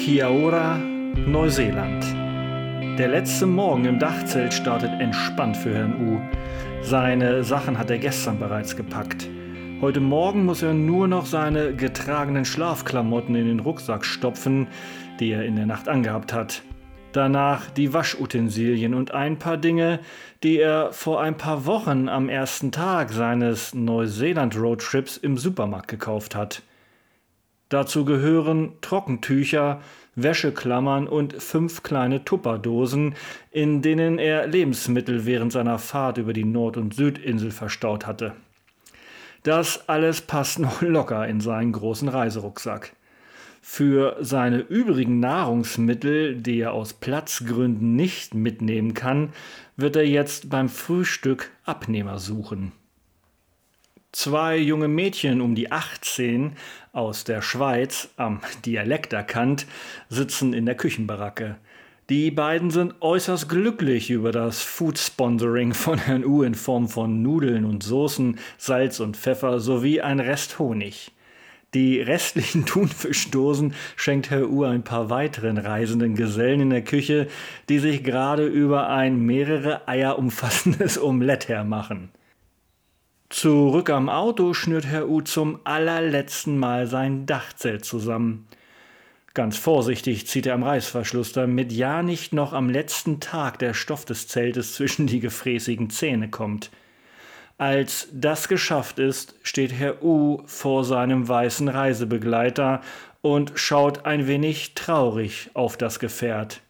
Kia ora, Neuseeland. Der letzte Morgen im Dachzelt startet entspannt für Herrn U. Seine Sachen hat er gestern bereits gepackt. Heute Morgen muss er nur noch seine getragenen Schlafklamotten in den Rucksack stopfen, die er in der Nacht angehabt hat. Danach die Waschutensilien und ein paar Dinge, die er vor ein paar Wochen am ersten Tag seines Neuseeland-Roadtrips im Supermarkt gekauft hat. Dazu gehören Trockentücher, Wäscheklammern und fünf kleine Tupperdosen, in denen er Lebensmittel während seiner Fahrt über die Nord- und Südinsel verstaut hatte. Das alles passt noch locker in seinen großen Reiserucksack. Für seine übrigen Nahrungsmittel, die er aus Platzgründen nicht mitnehmen kann, wird er jetzt beim Frühstück Abnehmer suchen. Zwei junge Mädchen um die 18 aus der Schweiz, am Dialekt erkannt, sitzen in der Küchenbaracke. Die beiden sind äußerst glücklich über das Food Sponsoring von Herrn U in Form von Nudeln und Soßen, Salz und Pfeffer sowie ein Rest Honig. Die restlichen Thunfischdosen schenkt Herr U ein paar weiteren reisenden Gesellen in der Küche, die sich gerade über ein mehrere Eier umfassendes Omelett hermachen. Zurück am Auto schnürt Herr U zum allerletzten Mal sein Dachzelt zusammen. Ganz vorsichtig zieht er am Reißverschluss, damit ja nicht noch am letzten Tag der Stoff des Zeltes zwischen die gefräßigen Zähne kommt. Als das geschafft ist, steht Herr U vor seinem weißen Reisebegleiter und schaut ein wenig traurig auf das Gefährt.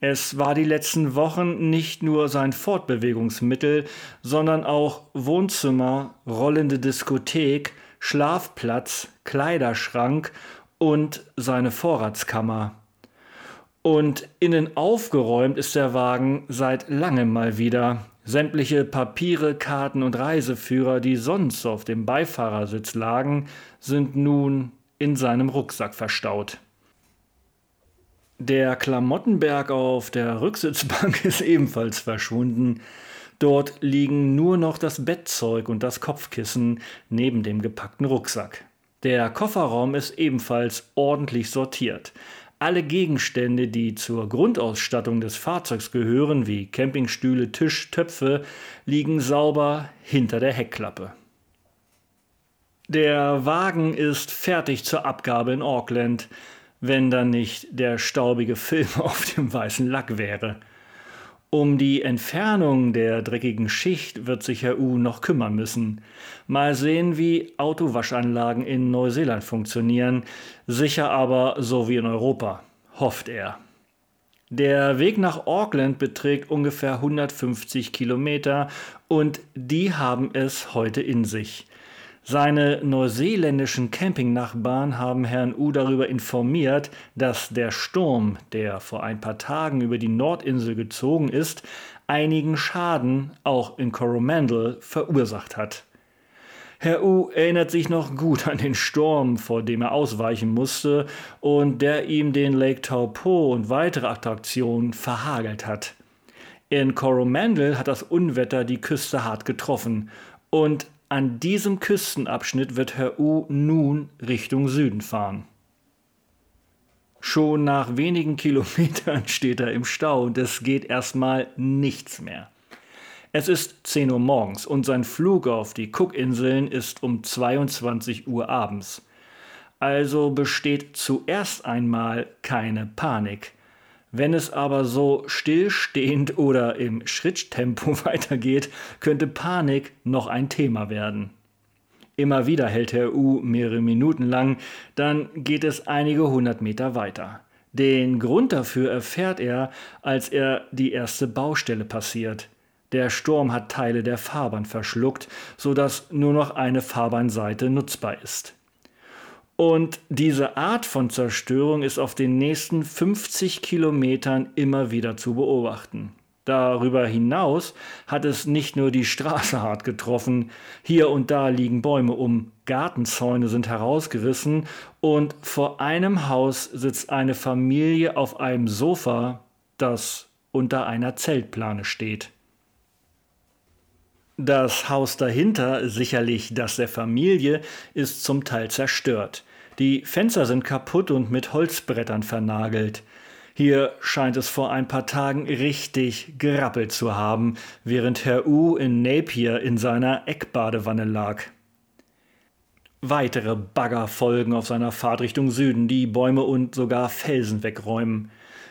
Es war die letzten Wochen nicht nur sein Fortbewegungsmittel, sondern auch Wohnzimmer, rollende Diskothek, Schlafplatz, Kleiderschrank und seine Vorratskammer. Und innen aufgeräumt ist der Wagen seit langem mal wieder. Sämtliche Papiere, Karten und Reiseführer, die sonst auf dem Beifahrersitz lagen, sind nun in seinem Rucksack verstaut. Der Klamottenberg auf der Rücksitzbank ist ebenfalls verschwunden. Dort liegen nur noch das Bettzeug und das Kopfkissen neben dem gepackten Rucksack. Der Kofferraum ist ebenfalls ordentlich sortiert. Alle Gegenstände, die zur Grundausstattung des Fahrzeugs gehören, wie Campingstühle, Tisch, Töpfe, liegen sauber hinter der Heckklappe. Der Wagen ist fertig zur Abgabe in Auckland, wenn dann nicht der staubige Film auf dem weißen Lack wäre. Um die Entfernung der dreckigen Schicht wird sich Herr U noch kümmern müssen. Mal sehen, wie Autowaschanlagen in Neuseeland funktionieren, sicher aber so wie in Europa, hofft er. Der Weg nach Auckland beträgt ungefähr 150 Kilometer und die haben es heute in sich. Seine neuseeländischen Campingnachbarn haben Herrn U darüber informiert, dass der Sturm, der vor ein paar Tagen über die Nordinsel gezogen ist, einigen Schaden auch in Coromandel verursacht hat. Herr U erinnert sich noch gut an den Sturm, vor dem er ausweichen musste und der ihm den Lake Taupo und weitere Attraktionen verhagelt hat. In Coromandel hat das Unwetter die Küste hart getroffen und an diesem Küstenabschnitt wird Herr U nun Richtung Süden fahren. Schon nach wenigen Kilometern steht er im Stau und es geht erstmal nichts mehr. Es ist 10 Uhr morgens und sein Flug auf die Cookinseln ist um 22 Uhr abends. Also besteht zuerst einmal keine Panik. Wenn es aber so stillstehend oder im Schritttempo weitergeht, könnte Panik noch ein Thema werden. Immer wieder hält Herr U mehrere Minuten lang, dann geht es einige hundert Meter weiter. Den Grund dafür erfährt er, als er die erste Baustelle passiert. Der Sturm hat Teile der Fahrbahn verschluckt, so dass nur noch eine Fahrbahnseite nutzbar ist. Und diese Art von Zerstörung ist auf den nächsten 50 Kilometern immer wieder zu beobachten. Darüber hinaus hat es nicht nur die Straße hart getroffen, hier und da liegen Bäume um, Gartenzäune sind herausgerissen und vor einem Haus sitzt eine Familie auf einem Sofa, das unter einer Zeltplane steht. Das Haus dahinter, sicherlich das der Familie, ist zum Teil zerstört. Die Fenster sind kaputt und mit Holzbrettern vernagelt. Hier scheint es vor ein paar Tagen richtig gerappelt zu haben, während Herr U in Napier in seiner Eckbadewanne lag. Weitere Bagger folgen auf seiner Fahrt Richtung Süden, die Bäume und sogar Felsen wegräumen.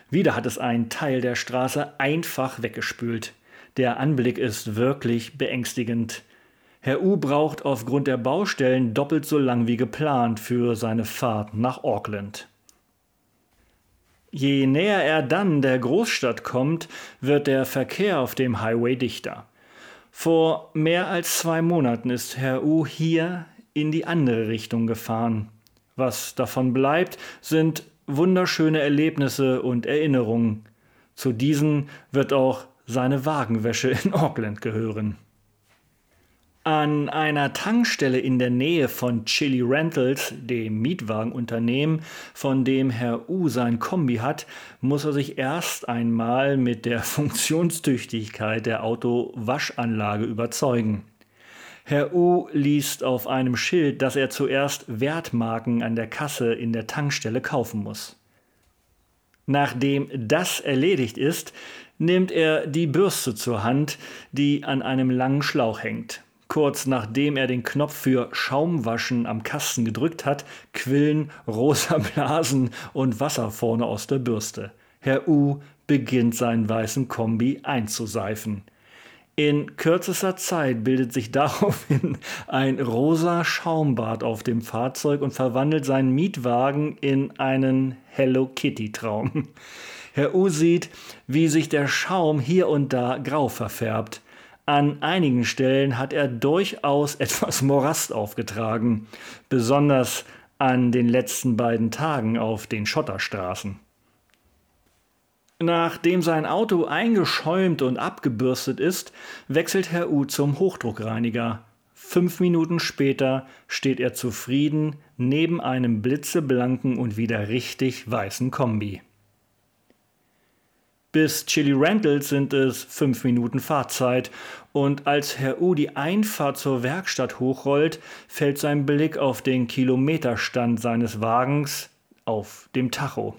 Wieder hat es einen Teil der Straße einfach weggespült. Der Anblick ist wirklich beängstigend. Herr U braucht aufgrund der Baustellen doppelt so lang wie geplant für seine Fahrt nach Auckland. Je näher er dann der Großstadt kommt, wird der Verkehr auf dem Highway dichter. Vor mehr als zwei Monaten ist Herr U hier in die andere Richtung gefahren. Was davon bleibt, sind wunderschöne Erlebnisse und Erinnerungen. Zu diesen wird auch seine Wagenwäsche in Auckland gehören. An einer Tankstelle in der Nähe von Chili Rentals, dem Mietwagenunternehmen, von dem Herr U sein Kombi hat, muss er sich erst einmal mit der Funktionstüchtigkeit der Autowaschanlage überzeugen. Herr U liest auf einem Schild, dass er zuerst Wertmarken an der Kasse in der Tankstelle kaufen muss. Nachdem das erledigt ist, nimmt er die Bürste zur Hand, die an einem langen Schlauch hängt. Kurz nachdem er den Knopf für Schaumwaschen am Kasten gedrückt hat, quillen rosa Blasen und Wasser vorne aus der Bürste. Herr U beginnt seinen weißen Kombi einzuseifen. In kürzester Zeit bildet sich daraufhin ein rosa Schaumbad auf dem Fahrzeug und verwandelt seinen Mietwagen in einen Hello Kitty Traum. Herr U sieht, wie sich der Schaum hier und da grau verfärbt. An einigen Stellen hat er durchaus etwas Morast aufgetragen, besonders an den letzten beiden Tagen auf den Schotterstraßen. Nachdem sein Auto eingeschäumt und abgebürstet ist, wechselt Herr U zum Hochdruckreiniger. Fünf Minuten später steht er zufrieden neben einem blitzeblanken und wieder richtig weißen Kombi. Bis Chili Rentals sind es fünf Minuten Fahrzeit und als Herr U die Einfahrt zur Werkstatt hochrollt, fällt sein Blick auf den Kilometerstand seines Wagens auf dem Tacho.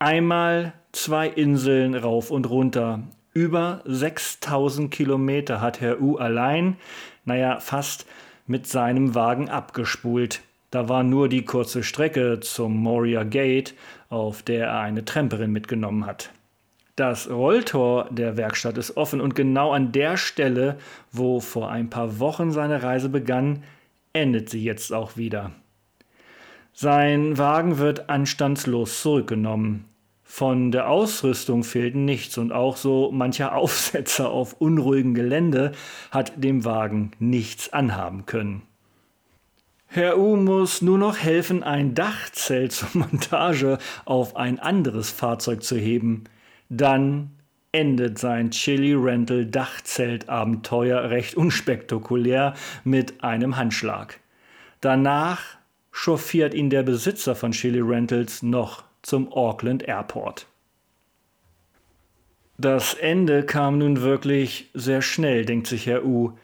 Einmal zwei Inseln rauf und runter. Über 6000 Kilometer hat Herr U allein, naja, fast mit seinem Wagen abgespult. Da war nur die kurze Strecke zum Moria Gate, auf der er eine Tramperin mitgenommen hat. Das Rolltor der Werkstatt ist offen und genau an der Stelle, wo vor ein paar Wochen seine Reise begann, endet sie jetzt auch wieder. Sein Wagen wird anstandslos zurückgenommen. Von der Ausrüstung fehlt nichts und auch so mancher Aufsetzer auf unruhigem Gelände hat dem Wagen nichts anhaben können. Herr U muss nur noch helfen, ein Dachzelt zur Montage auf ein anderes Fahrzeug zu heben. Dann endet sein Chili Rental Dachzeltabenteuer recht unspektakulär mit einem Handschlag. Danach chauffiert ihn der Besitzer von Chili Rentals noch zum Auckland Airport. Das Ende kam nun wirklich sehr schnell, denkt sich Herr U.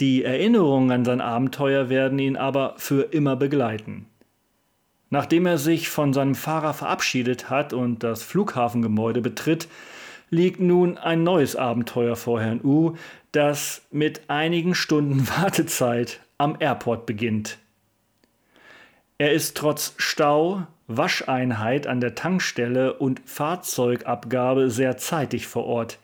Die Erinnerungen an sein Abenteuer werden ihn aber für immer begleiten. Nachdem er sich von seinem Fahrer verabschiedet hat und das Flughafengebäude betritt, liegt nun ein neues Abenteuer vor Herrn U, das mit einigen Stunden Wartezeit am Airport beginnt. Er ist trotz Stau, Wascheinheit an der Tankstelle und Fahrzeugabgabe sehr zeitig vor Ort.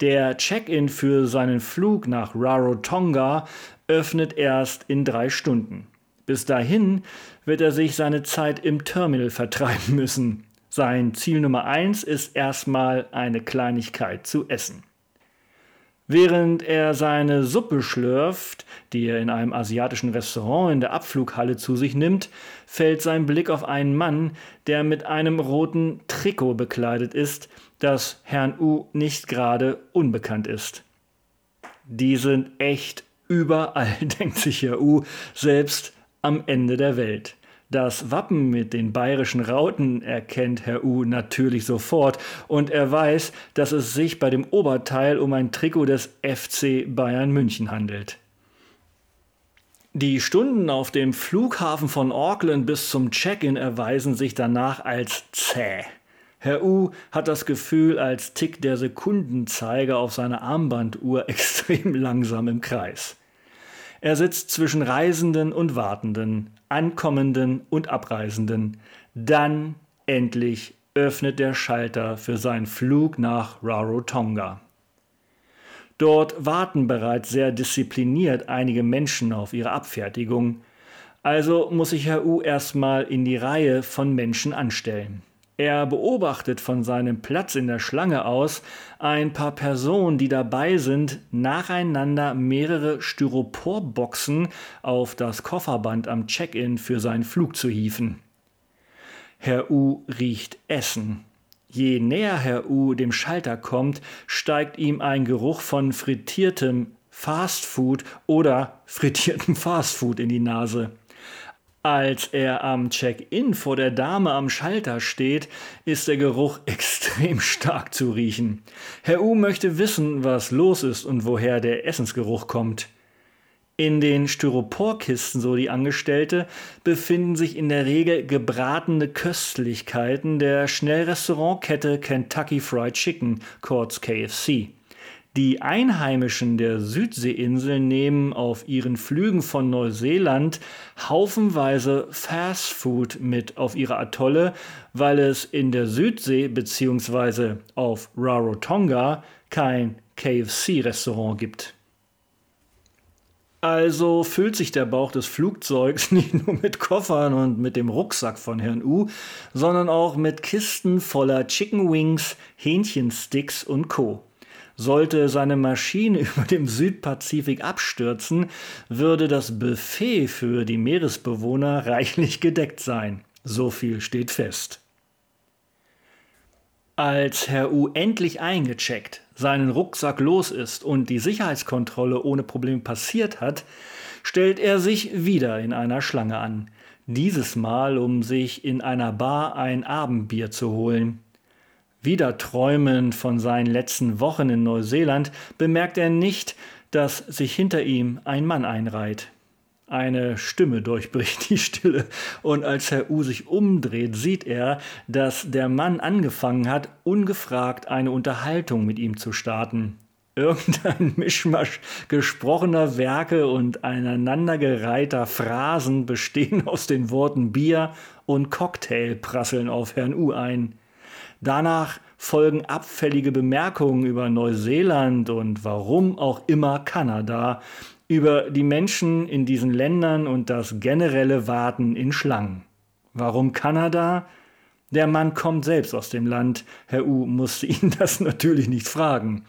Der Check-in für seinen Flug nach Rarotonga öffnet erst in drei Stunden. Bis dahin wird er sich seine Zeit im Terminal vertreiben müssen. Sein Ziel Nummer eins ist erstmal eine Kleinigkeit zu essen. Während er seine Suppe schlürft, die er in einem asiatischen Restaurant in der Abflughalle zu sich nimmt, fällt sein Blick auf einen Mann, der mit einem roten Trikot bekleidet ist, das Herrn U nicht gerade unbekannt ist. Die sind echt überall, denkt sich Herr U, selbst am Ende der Welt. Das Wappen mit den bayerischen Rauten erkennt Herr U natürlich sofort und er weiß, dass es sich bei dem Oberteil um ein Trikot des FC Bayern München handelt. Die Stunden auf dem Flughafen von Auckland bis zum Check-in erweisen sich danach als zäh. Herr U hat das Gefühl, als tickt der Sekundenzeiger auf seiner Armbanduhr extrem langsam im Kreis. Er sitzt zwischen Reisenden und Wartenden, Ankommenden und Abreisenden. Dann endlich öffnet der Schalter für seinen Flug nach Rarotonga. Dort warten bereits sehr diszipliniert einige Menschen auf ihre Abfertigung. Also muss sich Herr U erstmal in die Reihe von Menschen anstellen. Er beobachtet von seinem Platz in der Schlange aus ein paar Personen, die dabei sind, nacheinander mehrere Styroporboxen auf das Kofferband am Check-in für seinen Flug zu hieven. Herr U riecht Essen. Je näher Herr U dem Schalter kommt, steigt ihm ein Geruch von frittiertem Fastfood oder frittiertem Fastfood in die Nase. Als er am Check-in vor der Dame am Schalter steht, ist der Geruch extrem stark zu riechen. Herr U möchte wissen, was los ist und woher der Essensgeruch kommt. In den Styroporkisten, so die Angestellte, befinden sich in der Regel gebratene Köstlichkeiten der Schnellrestaurantkette Kentucky Fried Chicken, kurz KFC. Die Einheimischen der Südseeinseln nehmen auf ihren Flügen von Neuseeland haufenweise Fastfood mit auf ihre Atolle, weil es in der Südsee bzw. auf Rarotonga kein KFC-Restaurant gibt. Also füllt sich der Bauch des Flugzeugs nicht nur mit Koffern und mit dem Rucksack von Herrn U, sondern auch mit Kisten voller Chicken Wings, Hähnchensticks und Co. Sollte seine Maschine über dem Südpazifik abstürzen, würde das Buffet für die Meeresbewohner reichlich gedeckt sein. So viel steht fest. Als Herr U endlich eingecheckt, seinen Rucksack los ist und die Sicherheitskontrolle ohne Problem passiert hat, stellt er sich wieder in einer Schlange an. Dieses Mal, um sich in einer Bar ein Abendbier zu holen. Wieder träumend von seinen letzten Wochen in Neuseeland, bemerkt er nicht, dass sich hinter ihm ein Mann einreiht. Eine Stimme durchbricht die Stille, und als Herr U sich umdreht, sieht er, dass der Mann angefangen hat, ungefragt eine Unterhaltung mit ihm zu starten. Irgendein Mischmasch gesprochener Werke und aneinandergereihter Phrasen bestehen aus den Worten Bier und Cocktail prasseln auf Herrn U ein. Danach folgen abfällige Bemerkungen über Neuseeland und warum auch immer Kanada, über die Menschen in diesen Ländern und das generelle Warten in Schlangen. Warum Kanada? Der Mann kommt selbst aus dem Land. Herr U musste ihn das natürlich nicht fragen.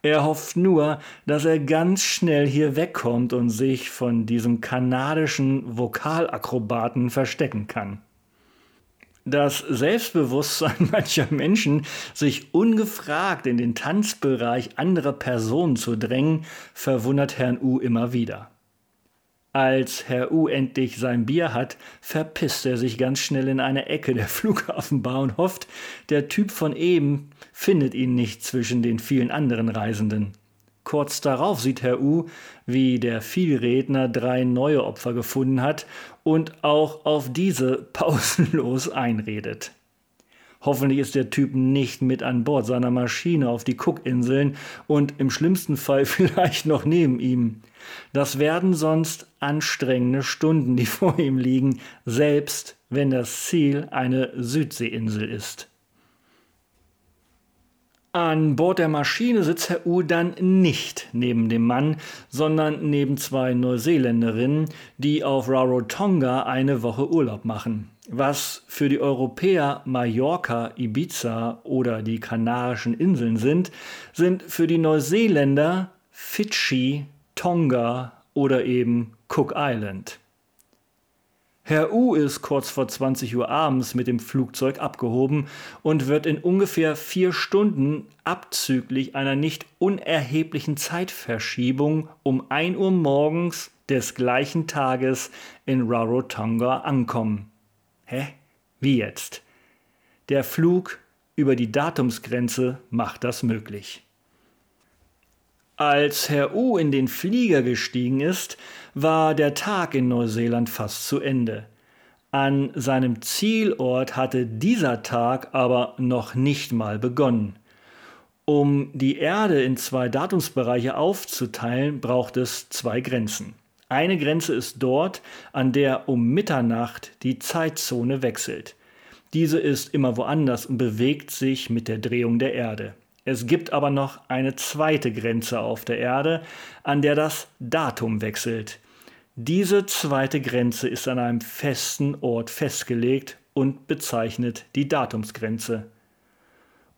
Er hofft nur, dass er ganz schnell hier wegkommt und sich von diesem kanadischen Vokalakrobaten verstecken kann. Das Selbstbewusstsein mancher Menschen, sich ungefragt in den Tanzbereich anderer Personen zu drängen, verwundert Herrn U immer wieder. Als Herr U endlich sein Bier hat, verpisst er sich ganz schnell in eine Ecke der Flughafenbar und hofft, der Typ von eben findet ihn nicht zwischen den vielen anderen Reisenden. Kurz darauf sieht Herr U, wie der Vielredner drei neue Opfer gefunden hat und auch auf diese pausenlos einredet. Hoffentlich ist der Typ nicht mit an Bord seiner Maschine auf die Cookinseln und im schlimmsten Fall vielleicht noch neben ihm. Das werden sonst anstrengende Stunden, die vor ihm liegen, selbst wenn das Ziel eine Südseeinsel ist. An Bord der Maschine sitzt Herr U dann nicht neben dem Mann, sondern neben zwei Neuseeländerinnen, die auf Rarotonga eine Woche Urlaub machen. Was für die Europäer Mallorca, Ibiza oder die Kanarischen Inseln sind, sind für die Neuseeländer Fidschi, Tonga oder eben Cook Island. Herr U ist kurz vor 20 Uhr abends mit dem Flugzeug abgehoben und wird in ungefähr vier Stunden abzüglich einer nicht unerheblichen Zeitverschiebung um 1 Uhr morgens des gleichen Tages in Rarotonga ankommen. Hä? Wie jetzt? Der Flug über die Datumsgrenze macht das möglich. Als Herr U in den Flieger gestiegen ist, war der Tag in Neuseeland fast zu Ende. An seinem Zielort hatte dieser Tag aber noch nicht mal begonnen. Um die Erde in zwei Datumsbereiche aufzuteilen, braucht es zwei Grenzen. Eine Grenze ist dort, an der um Mitternacht die Zeitzone wechselt. Diese ist immer woanders und bewegt sich mit der Drehung der Erde. Es gibt aber noch eine zweite Grenze auf der Erde, an der das Datum wechselt. Diese zweite Grenze ist an einem festen Ort festgelegt und bezeichnet die Datumsgrenze.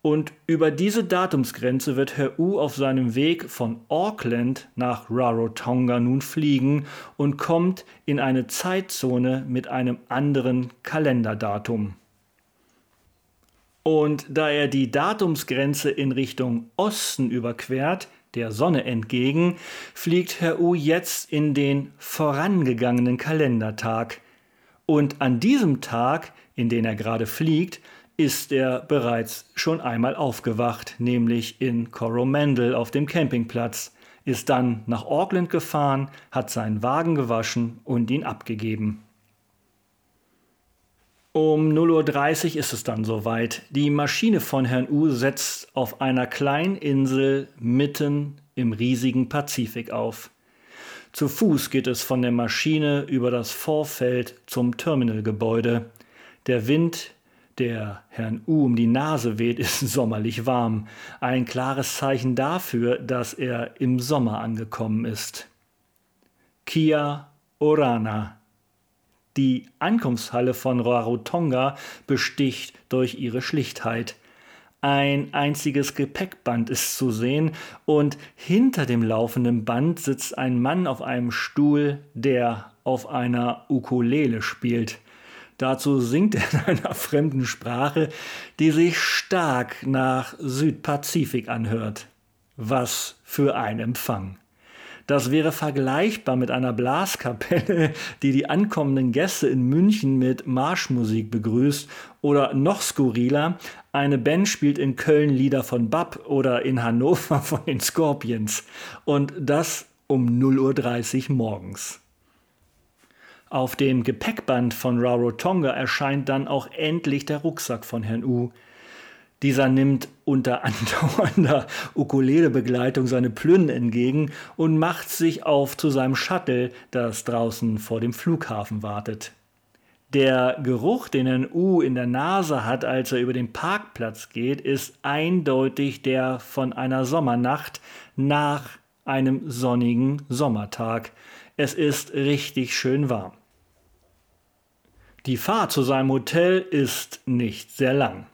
Und über diese Datumsgrenze wird Herr U auf seinem Weg von Auckland nach Rarotonga nun fliegen und kommt in eine Zeitzone mit einem anderen Kalenderdatum. Und da er die Datumsgrenze in Richtung Osten überquert, der Sonne entgegen, fliegt Herr U jetzt in den vorangegangenen Kalendertag. Und an diesem Tag, in den er gerade fliegt, ist er bereits schon einmal aufgewacht, nämlich in Coromandel auf dem Campingplatz, ist dann nach Auckland gefahren, hat seinen Wagen gewaschen und ihn abgegeben. Um 0.30 Uhr ist es dann soweit. Die Maschine von Herrn U setzt auf einer kleinen Insel mitten im riesigen Pazifik auf. Zu Fuß geht es von der Maschine über das Vorfeld zum Terminalgebäude. Der Wind der Herrn U um die Nase weht, ist sommerlich warm. Ein klares Zeichen dafür, dass er im Sommer angekommen ist. Kia Orana. Die Ankunftshalle von Rarotonga besticht durch ihre Schlichtheit. Ein einziges Gepäckband ist zu sehen und hinter dem laufenden Band sitzt ein Mann auf einem Stuhl, der auf einer Ukulele spielt. Dazu singt er in einer fremden Sprache, die sich stark nach Südpazifik anhört. Was für ein Empfang. Das wäre vergleichbar mit einer Blaskapelle, die die ankommenden Gäste in München mit Marschmusik begrüßt oder noch skurriler, eine Band spielt in Köln Lieder von Bab oder in Hannover von den Scorpions und das um 0.30 Uhr morgens. Auf dem Gepäckband von Rarotonga erscheint dann auch endlich der Rucksack von Herrn U. Dieser nimmt unter andauernder Ukulele-Begleitung seine Plünnen entgegen und macht sich auf zu seinem Shuttle, das draußen vor dem Flughafen wartet. Der Geruch, den Herrn U in der Nase hat, als er über den Parkplatz geht, ist eindeutig der von einer Sommernacht nach einem sonnigen Sommertag. Es ist richtig schön warm. Die Fahrt zu seinem Hotel ist nicht sehr lang.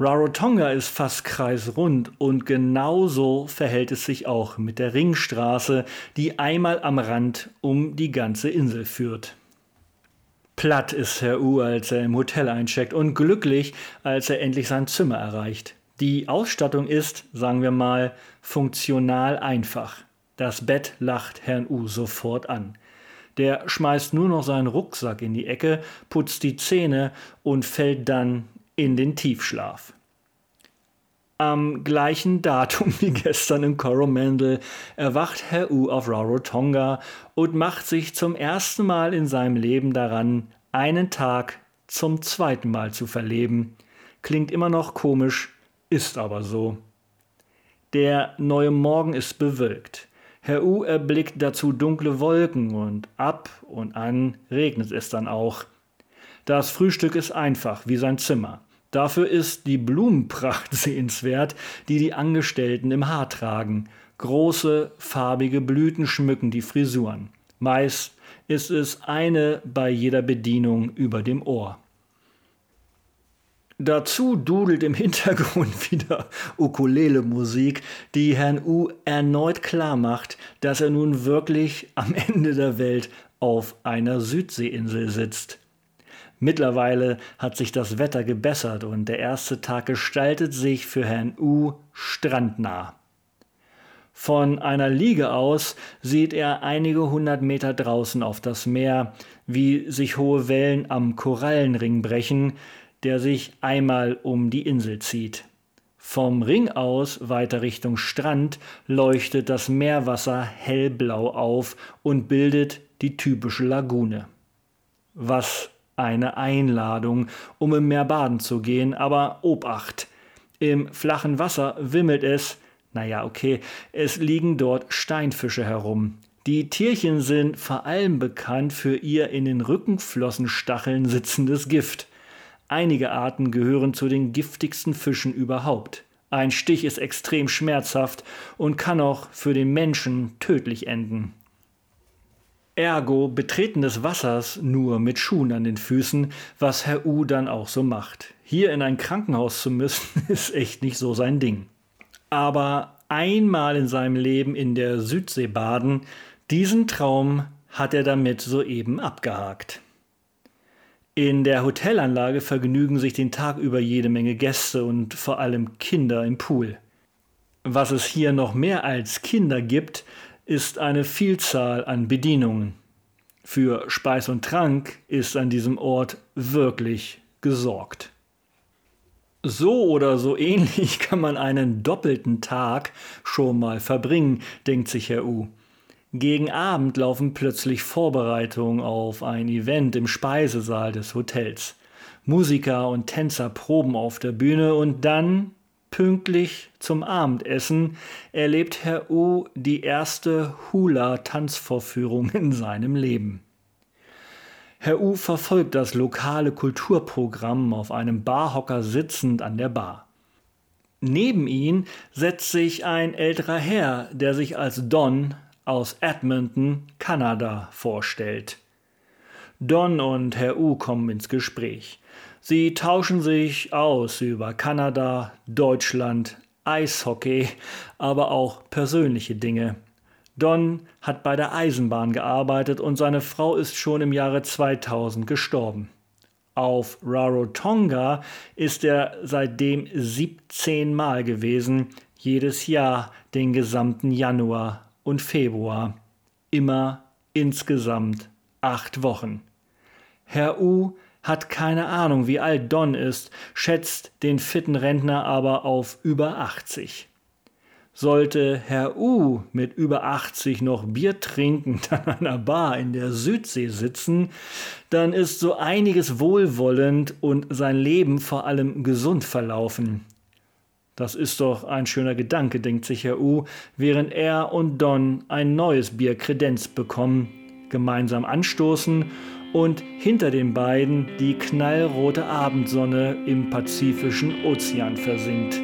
Rarotonga ist fast kreisrund und genauso verhält es sich auch mit der Ringstraße, die einmal am Rand um die ganze Insel führt. Platt ist Herr U, als er im Hotel eincheckt und glücklich, als er endlich sein Zimmer erreicht. Die Ausstattung ist, sagen wir mal, funktional einfach. Das Bett lacht Herrn U sofort an. Der schmeißt nur noch seinen Rucksack in die Ecke, putzt die Zähne und fällt dann in den Tiefschlaf. Am gleichen Datum wie gestern in Coromandel erwacht Herr U auf Rarotonga und macht sich zum ersten Mal in seinem Leben daran, einen Tag zum zweiten Mal zu verleben. Klingt immer noch komisch, ist aber so. Der neue Morgen ist bewölkt. Herr U erblickt dazu dunkle Wolken und ab und an regnet es dann auch. Das Frühstück ist einfach wie sein Zimmer. Dafür ist die Blumenpracht sehenswert, die die Angestellten im Haar tragen. Große, farbige Blüten schmücken die Frisuren. Meist ist es eine bei jeder Bedienung über dem Ohr. Dazu dudelt im Hintergrund wieder Ukulele-Musik, die Herrn U erneut klar macht, dass er nun wirklich am Ende der Welt auf einer Südseeinsel sitzt. Mittlerweile hat sich das Wetter gebessert und der erste Tag gestaltet sich für Herrn U strandnah. Von einer Liege aus sieht er einige hundert Meter draußen auf das Meer, wie sich hohe Wellen am Korallenring brechen, der sich einmal um die Insel zieht. Vom Ring aus weiter Richtung Strand leuchtet das Meerwasser hellblau auf und bildet die typische Lagune. Was eine Einladung, um im Meer baden zu gehen, aber Obacht. Im flachen Wasser wimmelt es, naja, okay, es liegen dort Steinfische herum. Die Tierchen sind vor allem bekannt für ihr in den Rückenflossenstacheln sitzendes Gift. Einige Arten gehören zu den giftigsten Fischen überhaupt. Ein Stich ist extrem schmerzhaft und kann auch für den Menschen tödlich enden. Ergo Betreten des Wassers nur mit Schuhen an den Füßen, was Herr U dann auch so macht. Hier in ein Krankenhaus zu müssen, ist echt nicht so sein Ding. Aber einmal in seinem Leben in der Südsee baden, diesen Traum hat er damit soeben abgehakt. In der Hotelanlage vergnügen sich den Tag über jede Menge Gäste und vor allem Kinder im Pool. Was es hier noch mehr als Kinder gibt, ist eine Vielzahl an Bedienungen. Für Speis und Trank ist an diesem Ort wirklich gesorgt. So oder so ähnlich kann man einen doppelten Tag schon mal verbringen, denkt sich Herr U. Gegen Abend laufen plötzlich Vorbereitungen auf ein Event im Speisesaal des Hotels. Musiker und Tänzer proben auf der Bühne und dann, pünktlich zum Abendessen, erlebt Herr U die erste Hula-Tanzvorführung in seinem Leben. Herr U verfolgt das lokale Kulturprogramm auf einem Barhocker sitzend an der Bar. Neben ihn setzt sich ein älterer Herr, der sich als Don aus Edmonton, Kanada, vorstellt. Don und Herr U kommen ins Gespräch. Sie tauschen sich aus über Kanada, Deutschland, Eishockey, aber auch persönliche Dinge. Don hat bei der Eisenbahn gearbeitet und seine Frau ist schon im Jahre 2000 gestorben. Auf Rarotonga ist er seitdem 17 Mal gewesen, jedes Jahr den gesamten Januar und Februar. Immer insgesamt acht Wochen. Herr U hat keine Ahnung, wie alt Don ist, schätzt den fitten Rentner aber auf über 80. Sollte Herr U mit über 80 noch Bier trinkend an einer Bar in der Südsee sitzen, dann ist so einiges wohlwollend und sein Leben vor allem gesund verlaufen. Das ist doch ein schöner Gedanke, denkt sich Herr U, während er und Don ein neues Bier Kredenz bekommen, gemeinsam anstoßen und hinter den beiden die knallrote Abendsonne im Pazifischen Ozean versinkt.